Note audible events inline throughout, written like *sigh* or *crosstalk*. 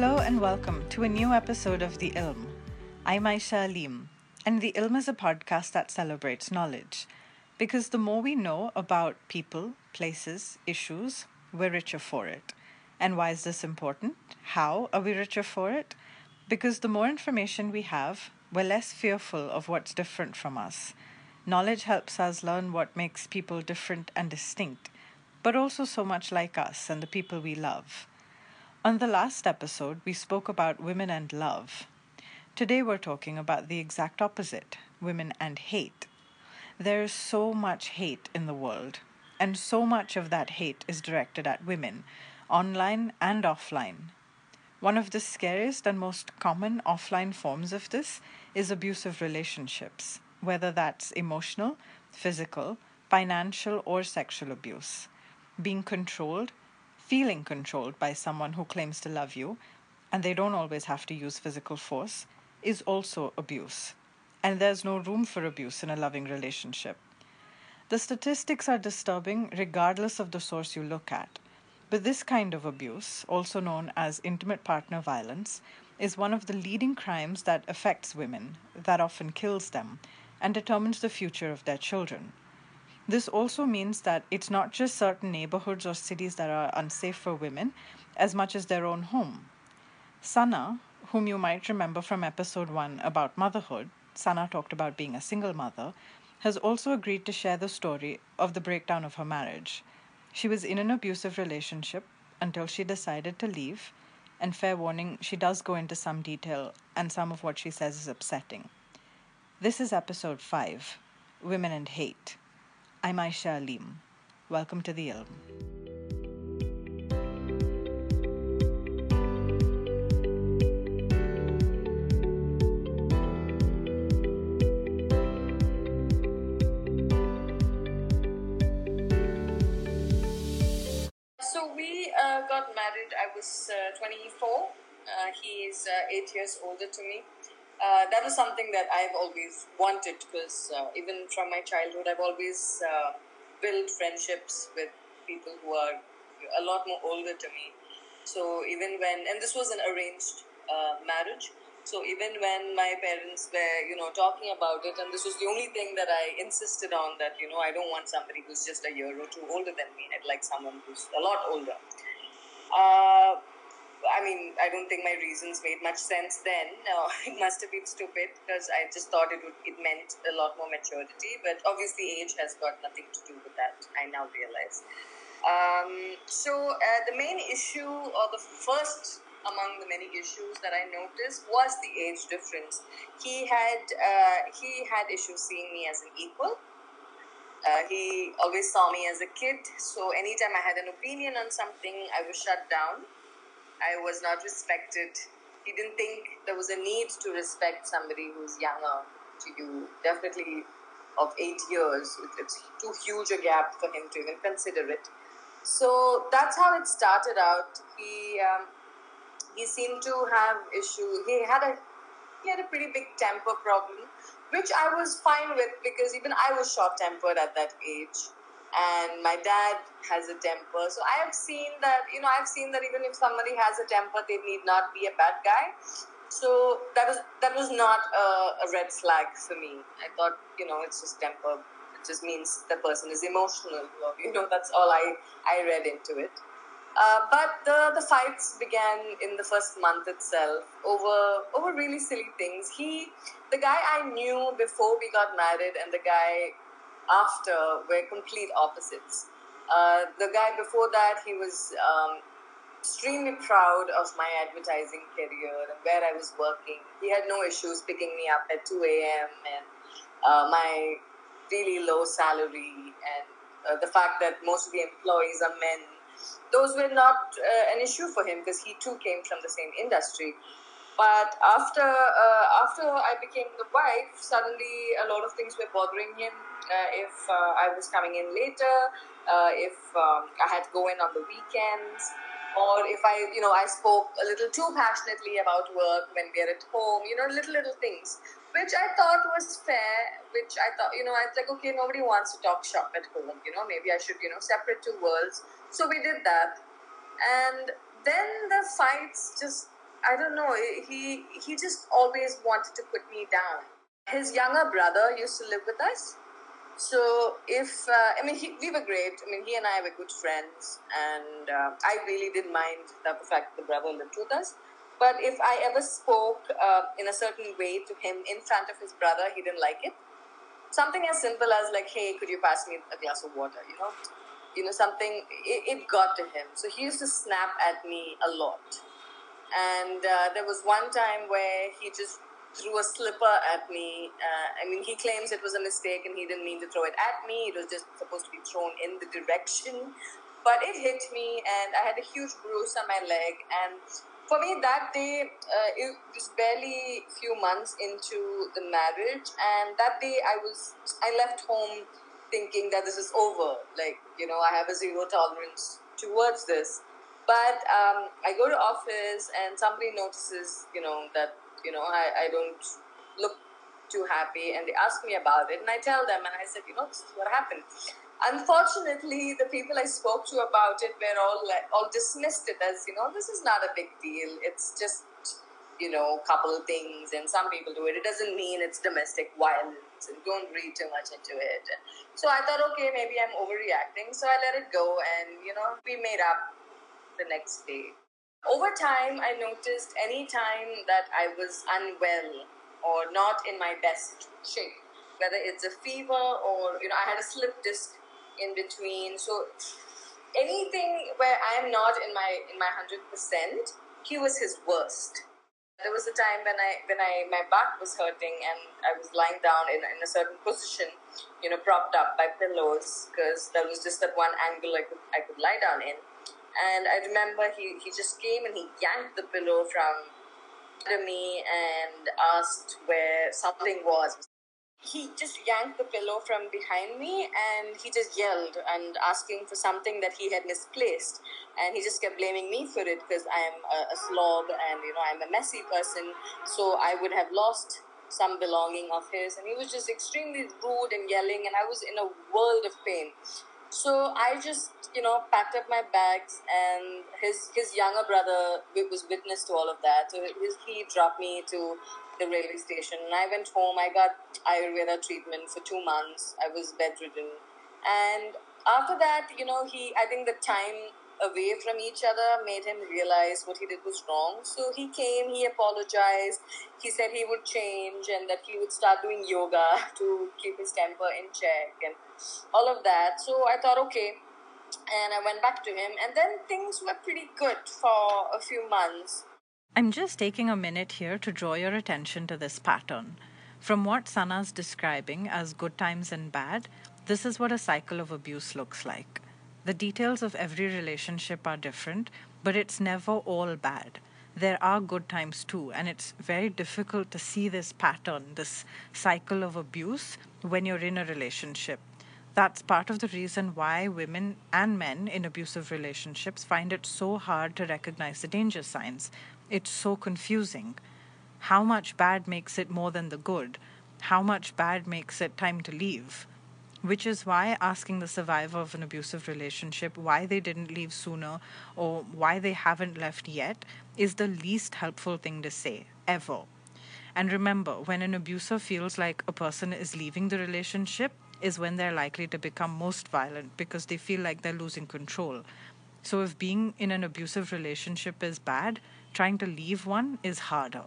Hello and welcome to a new episode of The Ilm. I'm Aisha Aleem, and The Ilm is a podcast that celebrates knowledge. Because the more we know about people, places, issues, we're richer for it. And why is this important? How are we richer for it? Because the more information we have, we're less fearful of what's different from us. Knowledge helps us learn what makes people different and distinct, but also so much like us and the people we love. On the last episode, we spoke about women and love. Today, we're talking about the exact opposite women and hate. There is so much hate in the world, and so much of that hate is directed at women, online and offline. One of the scariest and most common offline forms of this is abusive relationships, whether that's emotional, physical, financial, or sexual abuse. Being controlled, feeling controlled by someone who claims to love you, and they don't always have to use physical force, is also abuse. And there's no room for abuse in a loving relationship. The statistics are disturbing regardless of the source you look at. But this kind of abuse, also known as intimate partner violence, is one of the leading crimes that affects women, that often kills them, and determines the future of their children. This also means that it's not just certain neighborhoods or cities that are unsafe for women, as much as their own home. Sana, whom you might remember from episode 1 about motherhood, Sana talked about being a single mother, has also agreed to share the story of the breakdown of her marriage. She was in an abusive relationship until she decided to leave, and fair warning, she does go into some detail, and some of what she says is upsetting. This is episode 5 Women and Hate. I'm Aisha Aleem. Welcome to the Ilm. So we uh, got married. I was uh, 24. Uh, he is uh, eight years older to me. Uh, that was something that I've always wanted because uh, even from my childhood, I've always uh, built friendships with people who are a lot more older to me. So even when, and this was an arranged uh, marriage. So even when my parents were, you know, talking about it, and this was the only thing that I insisted on that, you know, I don't want somebody who's just a year or two older than me. I'd like someone who's a lot older. Uh, I mean, I don't think my reasons made much sense then. No, *laughs* it must have been stupid because I just thought it would, it meant a lot more maturity. But obviously, age has got nothing to do with that. I now realize. Um, so uh, the main issue, or the first among the many issues that I noticed, was the age difference. He had uh, he had issues seeing me as an equal. Uh, he always saw me as a kid, so anytime I had an opinion on something, I was shut down. I was not respected. He didn't think there was a need to respect somebody who's younger to you. Definitely of eight years, it's too huge a gap for him to even consider it. So that's how it started out. He um, he seemed to have issue. He had a he had a pretty big temper problem, which I was fine with because even I was short tempered at that age and my dad has a temper. So I have seen that, you know, I've seen that even if somebody has a temper, they need not be a bad guy. So that was that was not a, a red flag for me. I thought, you know, it's just temper. It just means the person is emotional. You know, that's all I I read into it. Uh, but the, the fights began in the first month itself over over really silly things. He, the guy I knew before we got married, and the guy after were complete opposites. Uh, the guy before that, he was um, extremely proud of my advertising career and where I was working. He had no issues picking me up at 2 a.m. and uh, my really low salary and uh, the fact that most of the employees are men. Those were not uh, an issue for him because he too came from the same industry. But after uh, after I became the wife, suddenly a lot of things were bothering him. Uh, if uh, I was coming in later, uh, if um, I had to go in on the weekends, or if I, you know, I spoke a little too passionately about work when we're at home, you know, little little things, which I thought was fair. Which I thought, you know, I was like, okay, nobody wants to talk shop at home. You know, maybe I should, you know, separate two worlds. So we did that, and then the fights just I don't know. He he just always wanted to put me down. His younger brother used to live with us. So if uh, I mean he, we were great. I mean he and I were good friends, and uh, I really didn't mind the fact the brother lived with us. But if I ever spoke uh, in a certain way to him in front of his brother, he didn't like it. Something as simple as like, "Hey, could you pass me a glass of water?" You know, you know something. It, it got to him, so he used to snap at me a lot. And uh, there was one time where he just threw a slipper at me. Uh, I mean, he claims it was a mistake and he didn't mean to throw it at me. It was just supposed to be thrown in the direction. But it hit me and I had a huge bruise on my leg. And for me, that day, uh, it was barely a few months into the marriage. And that day, I was, I left home thinking that this is over. Like, you know, I have a zero tolerance towards this. But um, I go to office and somebody notices, you know, that you know I, I don't look too happy, and they ask me about it, and I tell them, and I said, you know, this is what happened. Unfortunately, the people I spoke to about it were all all dismissed it as, you know, this is not a big deal. It's just you know, couple of things, and some people do it. It doesn't mean it's domestic violence, and don't read too much into it. So I thought, okay, maybe I'm overreacting. So I let it go, and you know, we made up the next day. Over time, I noticed any time that I was unwell or not in my best shape, whether it's a fever or, you know, I had a slip disc in between. So anything where I'm not in my in my hundred percent, he was his worst. There was a time when I when I my back was hurting and I was lying down in, in a certain position, you know, propped up by pillows because there was just that one angle I could I could lie down in. And I remember he, he just came and he yanked the pillow from me and asked where something was. He just yanked the pillow from behind me and he just yelled and asking for something that he had misplaced. And he just kept blaming me for it because I am a, a slob and you know I'm a messy person. So I would have lost some belonging of his. And he was just extremely rude and yelling, and I was in a world of pain. So I just, you know, packed up my bags, and his his younger brother was witness to all of that. So his, he dropped me to the railway station, and I went home. I got Ayurveda treatment for two months. I was bedridden, and after that, you know, he I think the time away from each other made him realize what he did was wrong. So he came, he apologized, he said he would change and that he would start doing yoga *laughs* to keep his temper in check and all of that. So I thought, okay. And I went back to him, and then things were pretty good for a few months. I'm just taking a minute here to draw your attention to this pattern. From what Sana's describing as good times and bad, this is what a cycle of abuse looks like. The details of every relationship are different, but it's never all bad. There are good times too, and it's very difficult to see this pattern, this cycle of abuse, when you're in a relationship. That's part of the reason why women and men in abusive relationships find it so hard to recognize the danger signs. It's so confusing. How much bad makes it more than the good? How much bad makes it time to leave? Which is why asking the survivor of an abusive relationship why they didn't leave sooner or why they haven't left yet is the least helpful thing to say, ever. And remember, when an abuser feels like a person is leaving the relationship, is when they're likely to become most violent because they feel like they're losing control. So, if being in an abusive relationship is bad, trying to leave one is harder.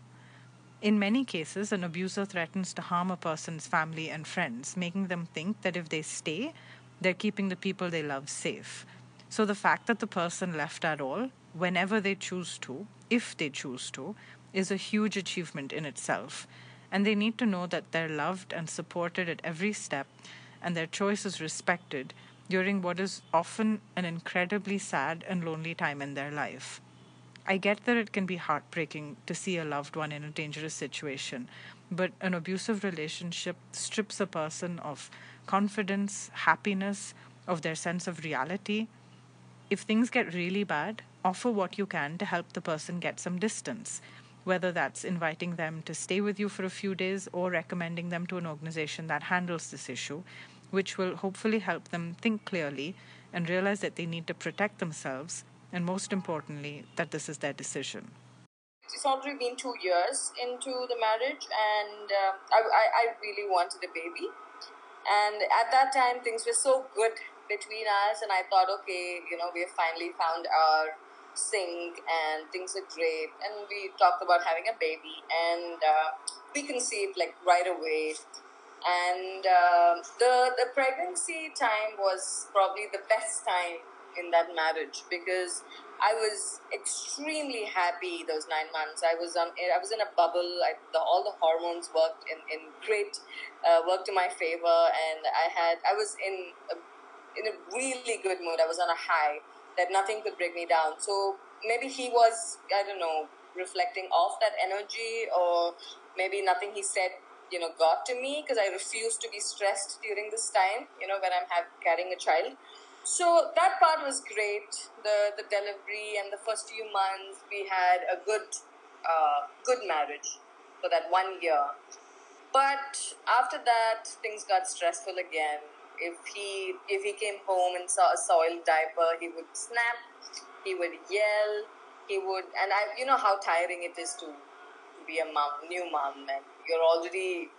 In many cases, an abuser threatens to harm a person's family and friends, making them think that if they stay, they're keeping the people they love safe. So the fact that the person left at all, whenever they choose to, if they choose to, is a huge achievement in itself. And they need to know that they're loved and supported at every step, and their choice is respected during what is often an incredibly sad and lonely time in their life. I get that it can be heartbreaking to see a loved one in a dangerous situation, but an abusive relationship strips a person of confidence, happiness, of their sense of reality. If things get really bad, offer what you can to help the person get some distance, whether that's inviting them to stay with you for a few days or recommending them to an organization that handles this issue, which will hopefully help them think clearly and realize that they need to protect themselves and most importantly, that this is their decision. it's already been two years into the marriage, and uh, I, I, really wanted a baby. And at that time, things were so good between us, and I thought, okay, you know, we have finally found our sync, and things are great. And we talked about having a baby, and uh, we conceived like right away. And uh, the the pregnancy time was probably the best time in that marriage because I was extremely happy those nine months. I was on, I was in a bubble. I, the, all the hormones worked in in great, uh, worked in my favor, and I had, I was in a, in a really good mood. I was on a high that nothing could bring me down. So maybe he was, I don't know, reflecting off that energy, or maybe nothing he said you know got to me because I refused to be stressed during this time. You know when I'm have, carrying a child. So that part was great. The the delivery and the first few months we had a good uh, good marriage for that one year. But after that things got stressful again. If he if he came home and saw a soiled diaper, he would snap, he would yell, he would and I you know how tiring it is to, to be a mom, new mom and you're already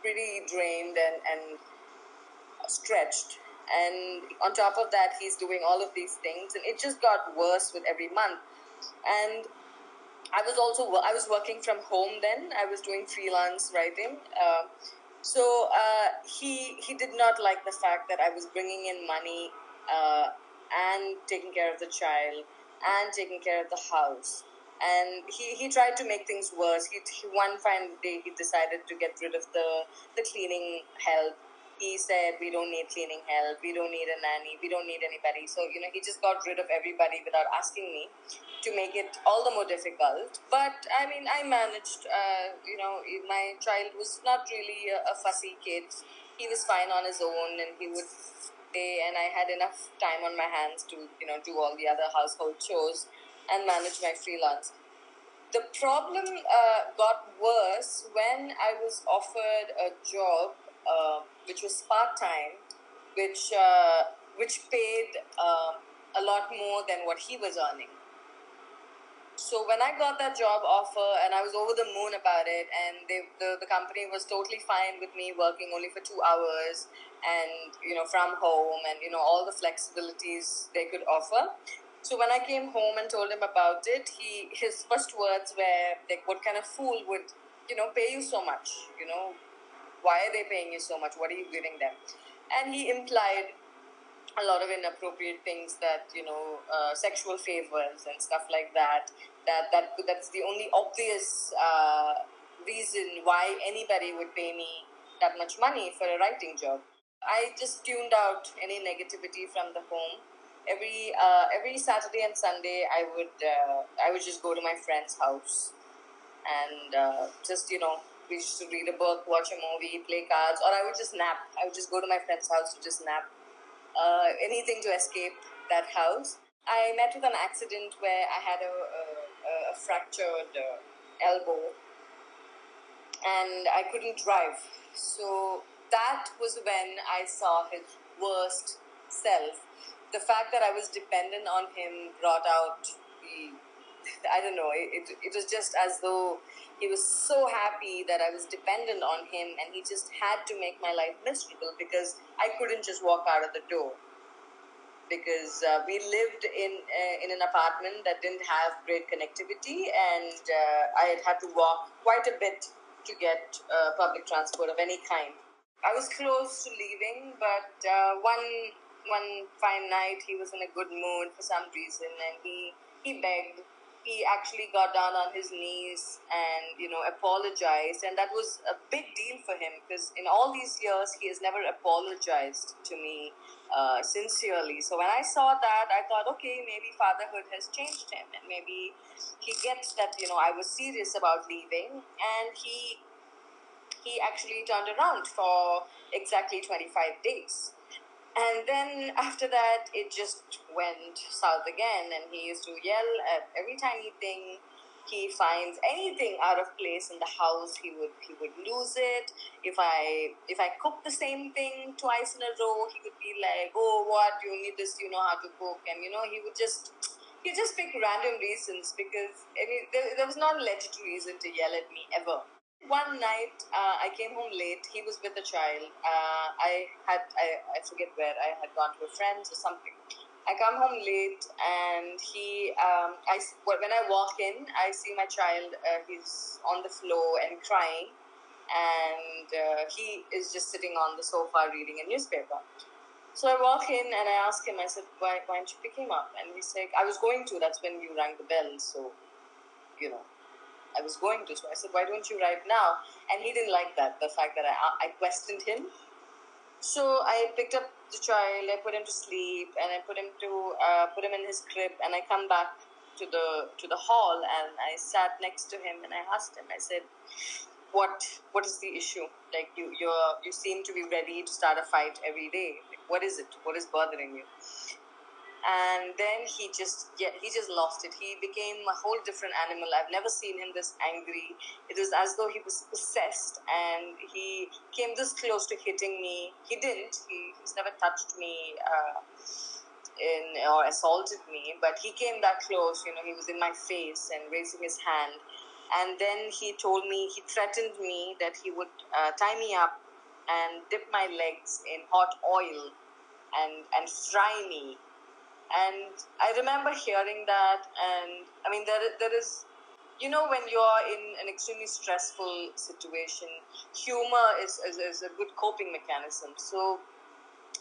pretty drained and, and stretched and on top of that he's doing all of these things. And it just got worse with every month. And i was also i was working from home then. I was doing freelance writing. Uh, so uh, he he did not like the fact that i was bringing in money uh, and taking care of the child and taking care of the house. And he, he tried to make things worse. He, he one fine day he decided to get rid of the the cleaning help he said we don't need cleaning help. We don't need a nanny. We don't need anybody. So you know he just got rid of everybody without asking me to make it all the more difficult. But i mean i managed uh, you know my child was not really a, a fussy kid. He was fine on his own and he would stay and i had enough time on my hands to you know do all the other household chores and manage my freelance. The problem uh, got worse when I was offered a job uh, which was part time, which uh, which paid uh, a lot more than what he was earning. So when I got that job offer and I was over the moon about it, and they, the the company was totally fine with me working only for two hours and you know from home and you know all the flexibilities they could offer. So when I came home and told him about it, he his first words were like, "What kind of fool would you know pay you so much? You know, why are they paying you so much? What are you giving them? And he implied a lot of inappropriate things that you know, uh, sexual favors and stuff like that. That that that's the only obvious uh, reason why anybody would pay me that much money for a writing job. I just tuned out any negativity from the home. Every uh, every Saturday and Sunday, I would uh, I would just go to my friend's house and uh, just you know we used to read a book, watch a movie, play cards, or I would just nap. I would just go to my friend's house to just nap. Uh, anything to escape that house. I met with an accident where I had a, a, a fractured uh, elbow and I couldn't drive. So that was when I saw his worst self. The fact that I was dependent on him brought out the, *laughs* I don't know, it, it was just as though he was so happy that I was dependent on him, and he just had to make my life miserable because I couldn't just walk out of the door. Because uh, we lived in uh, in an apartment that didn't have great connectivity, and uh, I had to walk quite a bit to get uh, public transport of any kind. I was close to leaving, but uh, one one fine night he was in a good mood for some reason, and he he begged he actually got down on his knees and you know apologized. And that was a big deal for him because in all these years he has never apologized to me uh, sincerely. So when i saw that i thought okay maybe fatherhood has changed him and maybe he gets that you know i was serious about leaving. And he he actually turned around for exactly 25 days and then after that, it just went south again, and he used to yell at every tiny thing. He finds anything out of place in the house, he would he would lose it. If I if I cook the same thing twice in a row, he would be like, "Oh, what you need this? You know how to cook?" And you know he would just he just pick random reasons because I mean there, there was not a legit reason to yell at me ever. One night uh, I came home late. He was with a child. Uh, I had I, I forget where I had gone to a friend's or something. I come home late and he um, I when I walk in I see my child. Uh, he's on the floor and crying, and uh, he is just sitting on the sofa reading a newspaper. So I walk in and I ask him, I said, why, why didn't you pick him up? And he's like, I was going to, that's when you rang the bell. So, you know, I was going to. So I said, why don't you right now? And he didn't like that, the fact that I, I questioned him. So I picked up the child, I put him to sleep, and I put him to uh, put him in his crib, and I come back to the to the hall, and I sat next to him, and I asked him. I said, "What what is the issue? Like you you you seem to be ready to start a fight every day. Like, what is it? What is bothering you? And then he just yeah, he just lost it. He became a whole different animal. I've never seen him this angry. It was as though he was possessed, and he came this close to hitting me. He didn't. He, he's never touched me. Uh, in or assaulted me, but he came that close. You know, he was in my face and raising his hand, and then he told me he threatened me that he would uh, tie me up and dip my legs in hot oil and and fry me and i remember hearing that and i mean there, there is you know when you're in an extremely stressful situation humor is, is, is a good coping mechanism. So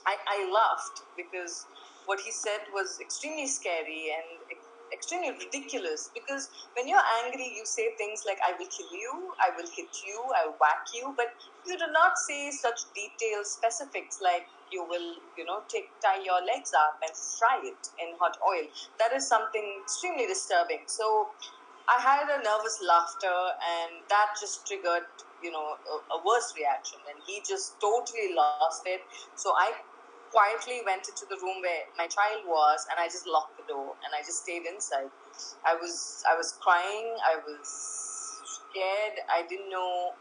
I, I laughed because what he said was extremely scary and extremely ridiculous. Because when you're angry, you say things like, I will kill you, I will hit you, I will whack you, but you do not say such detailed specifics like you will, you know, take tie your legs up and fry it in hot oil. That is something extremely disturbing. So I had a nervous laughter, and that just triggered, you know, a, a worse reaction, and he just totally lost it. So I quietly went into the room where my child was and I just locked the door and I just stayed inside. I was I was crying, I was scared, I didn't know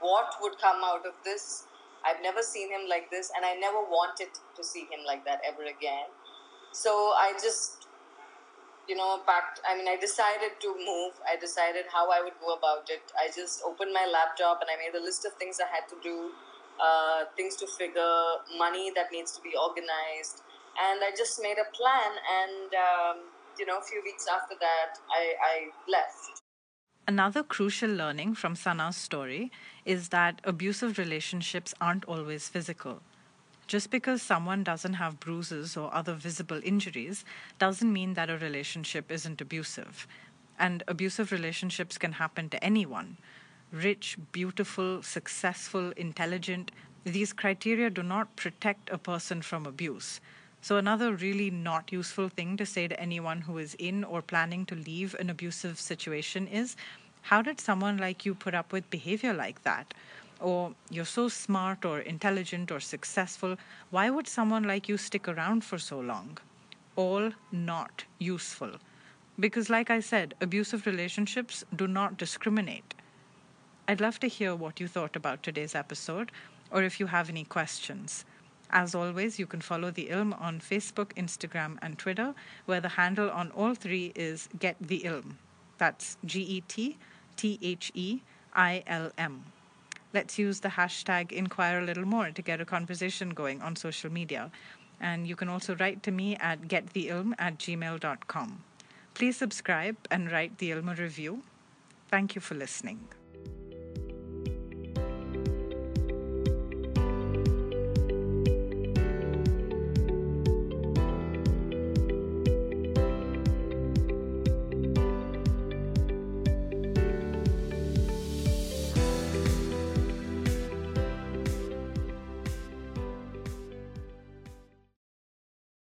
what would come out of this. I've never seen him like this and I never wanted to see him like that ever again. So I just you know, packed. I mean, I decided to move. I decided how I would go about it. I just opened my laptop and I made a list of things I had to do uh, things to figure, money that needs to be organized. And I just made a plan, and um, you know, a few weeks after that, I, I left. Another crucial learning from Sana's story is that abusive relationships aren't always physical. Just because someone doesn't have bruises or other visible injuries doesn't mean that a relationship isn't abusive. And abusive relationships can happen to anyone rich, beautiful, successful, intelligent, these criteria do not protect a person from abuse. So, another really not useful thing to say to anyone who is in or planning to leave an abusive situation is how did someone like you put up with behavior like that? Or you're so smart or intelligent or successful, why would someone like you stick around for so long? All not useful. Because, like I said, abusive relationships do not discriminate. I'd love to hear what you thought about today's episode or if you have any questions. As always, you can follow the Ilm on Facebook, Instagram, and Twitter, where the handle on all three is Get the Ilm. That's G E T T H E I L M. Let's use the hashtag inquire a little more to get a conversation going on social media. And you can also write to me at gettheilm at gmail.com. Please subscribe and write the Ilm review. Thank you for listening.